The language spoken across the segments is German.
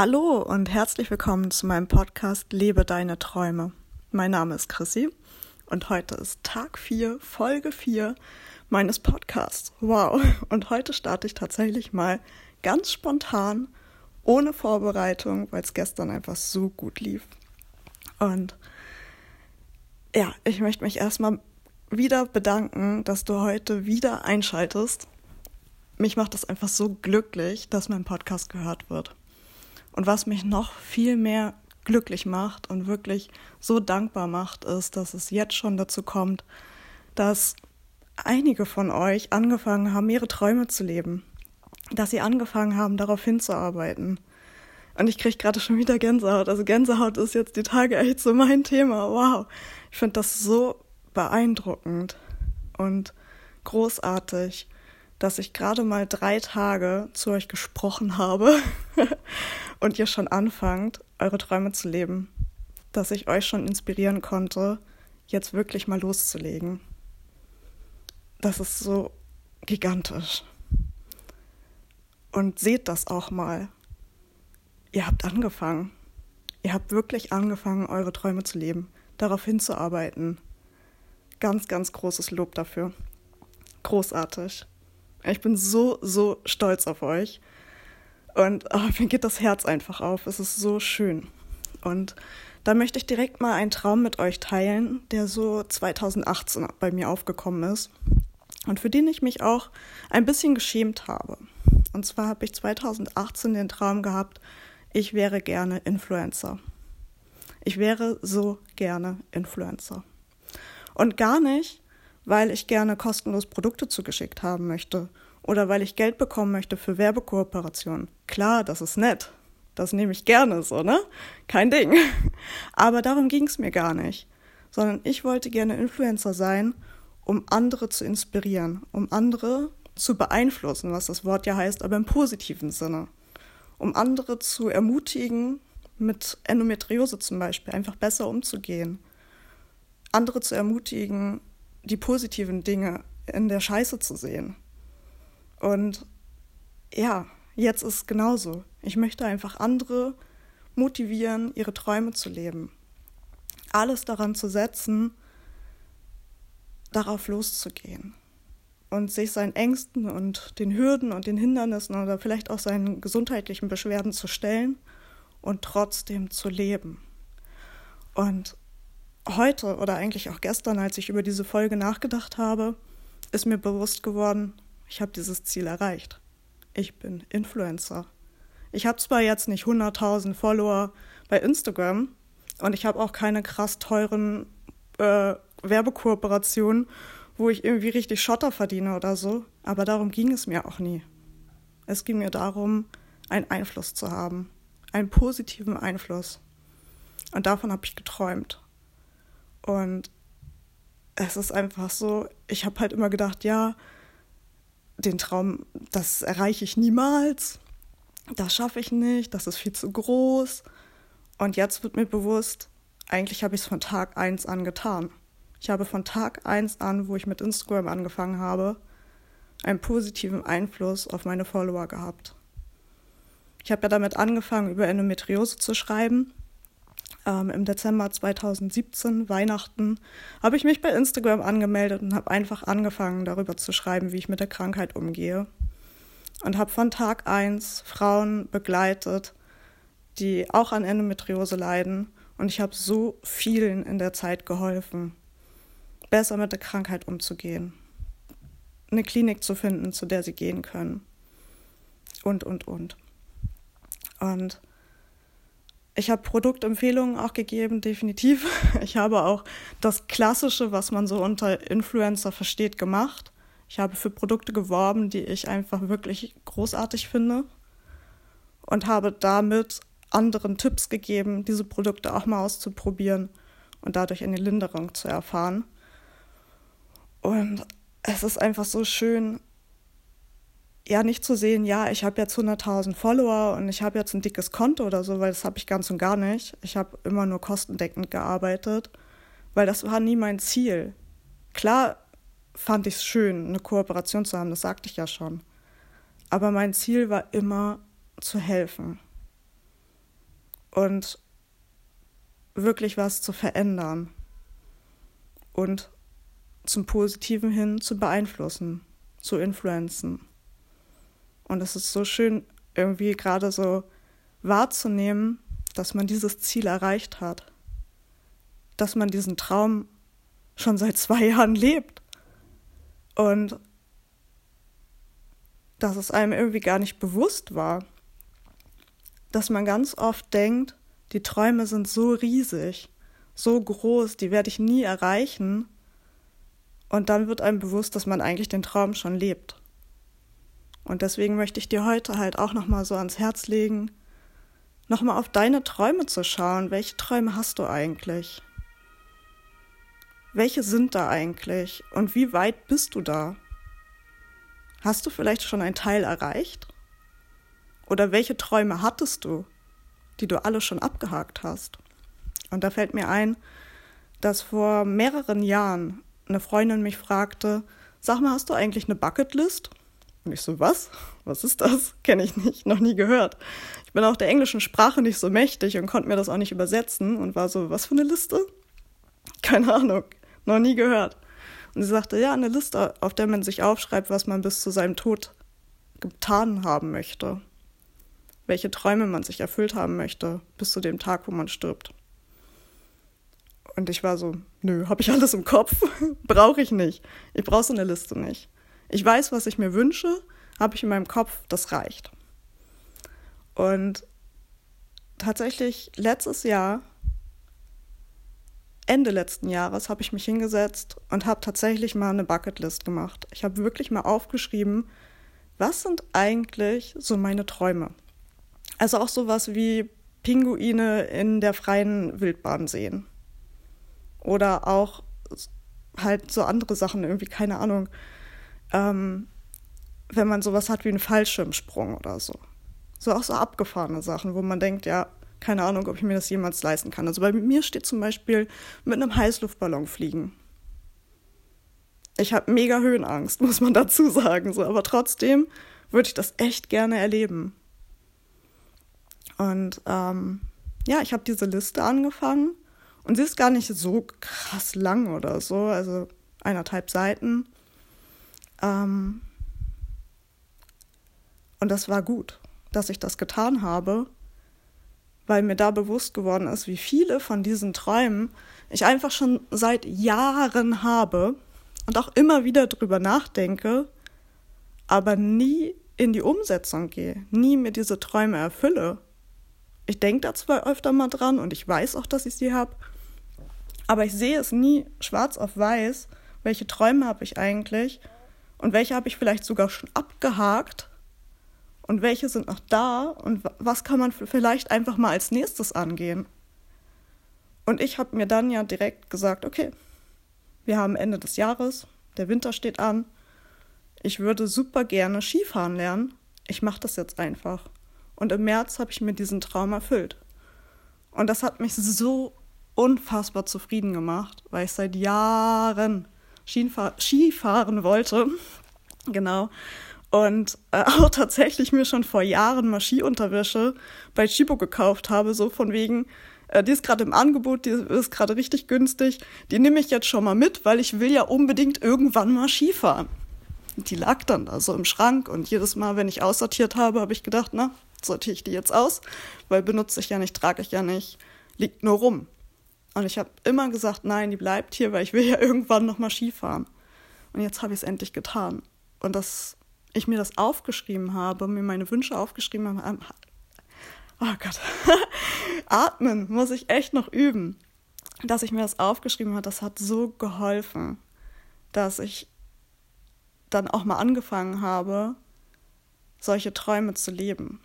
Hallo und herzlich willkommen zu meinem Podcast Lebe deine Träume. Mein Name ist Chrissy und heute ist Tag 4, Folge 4 meines Podcasts. Wow. Und heute starte ich tatsächlich mal ganz spontan, ohne Vorbereitung, weil es gestern einfach so gut lief. Und ja, ich möchte mich erstmal wieder bedanken, dass du heute wieder einschaltest. Mich macht das einfach so glücklich, dass mein Podcast gehört wird. Und was mich noch viel mehr glücklich macht und wirklich so dankbar macht, ist, dass es jetzt schon dazu kommt, dass einige von euch angefangen haben, ihre Träume zu leben. Dass sie angefangen haben, darauf hinzuarbeiten. Und ich kriege gerade schon wieder Gänsehaut. Also Gänsehaut ist jetzt die Tage echt so mein Thema. Wow. Ich finde das so beeindruckend und großartig dass ich gerade mal drei Tage zu euch gesprochen habe und ihr schon anfangt, eure Träume zu leben. Dass ich euch schon inspirieren konnte, jetzt wirklich mal loszulegen. Das ist so gigantisch. Und seht das auch mal. Ihr habt angefangen. Ihr habt wirklich angefangen, eure Träume zu leben, darauf hinzuarbeiten. Ganz, ganz großes Lob dafür. Großartig. Ich bin so, so stolz auf euch. Und oh, mir geht das Herz einfach auf. Es ist so schön. Und da möchte ich direkt mal einen Traum mit euch teilen, der so 2018 bei mir aufgekommen ist und für den ich mich auch ein bisschen geschämt habe. Und zwar habe ich 2018 den Traum gehabt, ich wäre gerne Influencer. Ich wäre so gerne Influencer. Und gar nicht, weil ich gerne kostenlos Produkte zugeschickt haben möchte oder weil ich Geld bekommen möchte für Werbekooperationen. Klar, das ist nett. Das nehme ich gerne so, ne? Kein Ding. Aber darum ging es mir gar nicht. Sondern ich wollte gerne Influencer sein, um andere zu inspirieren, um andere zu beeinflussen, was das Wort ja heißt, aber im positiven Sinne. Um andere zu ermutigen, mit Endometriose zum Beispiel einfach besser umzugehen. Andere zu ermutigen, die positiven Dinge in der Scheiße zu sehen. Und ja, jetzt ist es genauso. Ich möchte einfach andere motivieren, ihre Träume zu leben. Alles daran zu setzen, darauf loszugehen und sich seinen Ängsten und den Hürden und den Hindernissen oder vielleicht auch seinen gesundheitlichen Beschwerden zu stellen und trotzdem zu leben. Und heute oder eigentlich auch gestern, als ich über diese Folge nachgedacht habe, ist mir bewusst geworden, ich habe dieses Ziel erreicht. Ich bin Influencer. Ich habe zwar jetzt nicht 100.000 Follower bei Instagram und ich habe auch keine krass teuren äh, Werbekooperationen, wo ich irgendwie richtig Schotter verdiene oder so, aber darum ging es mir auch nie. Es ging mir darum, einen Einfluss zu haben, einen positiven Einfluss. Und davon habe ich geträumt. Und es ist einfach so, ich habe halt immer gedacht, ja, den Traum, das erreiche ich niemals, das schaffe ich nicht, das ist viel zu groß. Und jetzt wird mir bewusst, eigentlich habe ich es von Tag 1 an getan. Ich habe von Tag 1 an, wo ich mit Instagram angefangen habe, einen positiven Einfluss auf meine Follower gehabt. Ich habe ja damit angefangen, über Endometriose zu schreiben ähm, im Dezember 2017, Weihnachten, habe ich mich bei Instagram angemeldet und habe einfach angefangen, darüber zu schreiben, wie ich mit der Krankheit umgehe. Und habe von Tag 1 Frauen begleitet, die auch an Endometriose leiden. Und ich habe so vielen in der Zeit geholfen, besser mit der Krankheit umzugehen, eine Klinik zu finden, zu der sie gehen können. Und, und, und. Und ich habe Produktempfehlungen auch gegeben, definitiv. Ich habe auch das Klassische, was man so unter Influencer versteht, gemacht. Ich habe für Produkte geworben, die ich einfach wirklich großartig finde und habe damit anderen Tipps gegeben, diese Produkte auch mal auszuprobieren und dadurch eine Linderung zu erfahren. Und es ist einfach so schön, ja nicht zu sehen, ja, ich habe jetzt 100.000 Follower und ich habe jetzt ein dickes Konto oder so, weil das habe ich ganz und gar nicht. Ich habe immer nur kostendeckend gearbeitet, weil das war nie mein Ziel. Klar fand ich es schön, eine Kooperation zu haben, das sagte ich ja schon. Aber mein Ziel war immer zu helfen. und wirklich was zu verändern und zum Positiven hin zu beeinflussen, zu influenzen. Und es ist so schön, irgendwie gerade so wahrzunehmen, dass man dieses Ziel erreicht hat, dass man diesen Traum schon seit zwei Jahren lebt und dass es einem irgendwie gar nicht bewusst war, dass man ganz oft denkt, die Träume sind so riesig, so groß, die werde ich nie erreichen. Und dann wird einem bewusst, dass man eigentlich den Traum schon lebt. Und deswegen möchte ich dir heute halt auch nochmal so ans Herz legen, nochmal auf deine Träume zu schauen. Welche Träume hast du eigentlich? Welche sind da eigentlich? Und wie weit bist du da? Hast du vielleicht schon ein Teil erreicht? Oder welche Träume hattest du, die du alle schon abgehakt hast? Und da fällt mir ein, dass vor mehreren Jahren eine Freundin mich fragte, sag mal, hast du eigentlich eine Bucketlist? Und ich so, was? Was ist das? Kenne ich nicht, noch nie gehört. Ich bin auch der englischen Sprache nicht so mächtig und konnte mir das auch nicht übersetzen und war so, was für eine Liste? Keine Ahnung, noch nie gehört. Und sie sagte, ja, eine Liste, auf der man sich aufschreibt, was man bis zu seinem Tod getan haben möchte. Welche Träume man sich erfüllt haben möchte, bis zu dem Tag, wo man stirbt. Und ich war so, nö, habe ich alles im Kopf? Brauche ich nicht. Ich brauche so eine Liste nicht. Ich weiß, was ich mir wünsche, habe ich in meinem Kopf, das reicht. Und tatsächlich letztes Jahr, Ende letzten Jahres, habe ich mich hingesetzt und habe tatsächlich mal eine Bucketlist gemacht. Ich habe wirklich mal aufgeschrieben, was sind eigentlich so meine Träume? Also auch sowas wie Pinguine in der freien Wildbahn sehen oder auch halt so andere Sachen, irgendwie, keine Ahnung, ähm, wenn man sowas hat wie einen Fallschirmsprung oder so. So auch so abgefahrene Sachen, wo man denkt, ja, keine Ahnung, ob ich mir das jemals leisten kann. Also bei mir steht zum Beispiel mit einem Heißluftballon fliegen. Ich habe mega Höhenangst, muss man dazu sagen, so, aber trotzdem würde ich das echt gerne erleben. Und ähm, ja, ich habe diese Liste angefangen und sie ist gar nicht so krass lang oder so, also eineinhalb Seiten. Ähm und das war gut, dass ich das getan habe, weil mir da bewusst geworden ist, wie viele von diesen Träumen ich einfach schon seit Jahren habe und auch immer wieder drüber nachdenke, aber nie in die Umsetzung gehe, nie mir diese Träume erfülle. Ich denke da zwar öfter mal dran und ich weiß auch, dass ich sie habe, aber ich sehe es nie schwarz auf weiß, welche Träume habe ich eigentlich und welche habe ich vielleicht sogar schon abgehakt und welche sind noch da und was kann man vielleicht einfach mal als nächstes angehen. Und ich habe mir dann ja direkt gesagt, okay, wir haben Ende des Jahres, der Winter steht an, ich würde super gerne Skifahren lernen, ich mache das jetzt einfach. Und im März habe ich mir diesen Traum erfüllt. Und das hat mich so unfassbar zufrieden gemacht, weil ich seit Jahren Skifahr Skifahren wollte. genau. Und äh, auch tatsächlich mir schon vor Jahren mal Skiunterwäsche bei Chibo gekauft habe, so von wegen, äh, die ist gerade im Angebot, die ist gerade richtig günstig, die nehme ich jetzt schon mal mit, weil ich will ja unbedingt irgendwann mal Skifahren. Die lag dann da so im Schrank und jedes Mal, wenn ich aussortiert habe, habe ich gedacht, na, sortiere ich die jetzt aus, weil benutze ich ja nicht, trage ich ja nicht, liegt nur rum. Und ich habe immer gesagt, nein, die bleibt hier, weil ich will ja irgendwann nochmal Skifahren. Und jetzt habe ich es endlich getan. Und dass ich mir das aufgeschrieben habe, mir meine Wünsche aufgeschrieben habe, oh Gott, atmen muss ich echt noch üben. Dass ich mir das aufgeschrieben habe, das hat so geholfen, dass ich dann auch mal angefangen habe, solche Träume zu leben.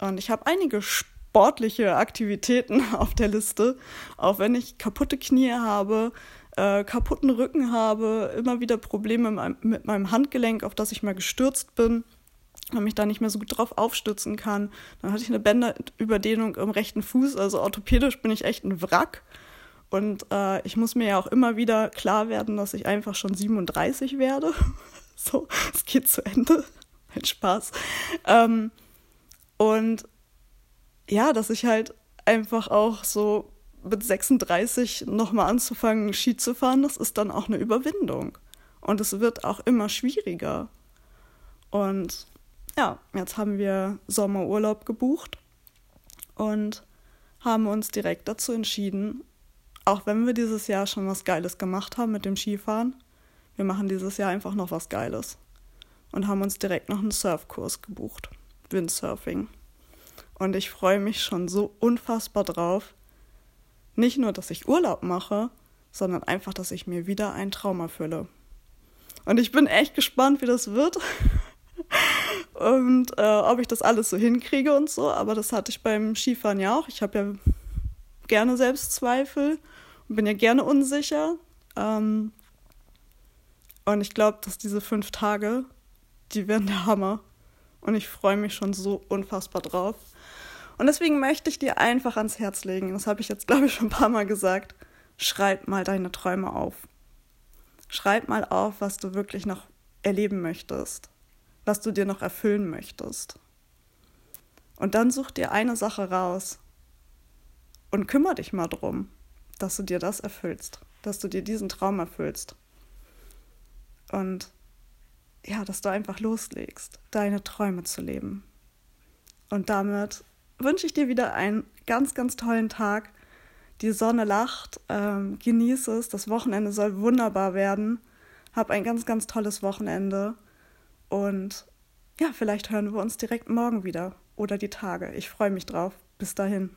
Und ich habe einige Sp sportliche Aktivitäten auf der Liste, auch wenn ich kaputte Knie habe, äh, kaputten Rücken habe, immer wieder Probleme mit meinem Handgelenk, auf das ich mal gestürzt bin und mich da nicht mehr so gut drauf aufstützen kann. Dann hatte ich eine Bänderüberdehnung im rechten Fuß, also orthopädisch bin ich echt ein Wrack. Und äh, ich muss mir ja auch immer wieder klar werden, dass ich einfach schon 37 werde. so, es geht zu Ende. Ein Spaß. Ähm, und ja, dass ich halt einfach auch so mit 36 nochmal anzufangen, Ski zu fahren, das ist dann auch eine Überwindung. Und es wird auch immer schwieriger. Und ja, jetzt haben wir Sommerurlaub gebucht und haben uns direkt dazu entschieden, auch wenn wir dieses Jahr schon was Geiles gemacht haben mit dem Skifahren, wir machen dieses Jahr einfach noch was Geiles. Und haben uns direkt noch einen Surfkurs gebucht. Windsurfing. Und ich freue mich schon so unfassbar drauf. Nicht nur, dass ich Urlaub mache, sondern einfach, dass ich mir wieder einen Traum erfülle. Und ich bin echt gespannt, wie das wird. und äh, ob ich das alles so hinkriege und so. Aber das hatte ich beim Skifahren ja auch. Ich habe ja gerne Selbstzweifel und bin ja gerne unsicher. Ähm, und ich glaube, dass diese fünf Tage, die werden der Hammer. Und ich freue mich schon so unfassbar drauf. Und deswegen möchte ich dir einfach ans Herz legen, das habe ich jetzt, glaube ich, schon ein paar Mal gesagt, schreib mal deine Träume auf. Schreib mal auf, was du wirklich noch erleben möchtest, was du dir noch erfüllen möchtest. Und dann such dir eine Sache raus und kümmere dich mal drum, dass du dir das erfüllst, dass du dir diesen Traum erfüllst. Und ja, dass du einfach loslegst, deine Träume zu leben. Und damit wünsche ich dir wieder einen ganz, ganz tollen Tag. Die Sonne lacht, ähm, genieße es, das Wochenende soll wunderbar werden. Hab ein ganz, ganz tolles Wochenende und ja, vielleicht hören wir uns direkt morgen wieder oder die Tage. Ich freue mich drauf. Bis dahin.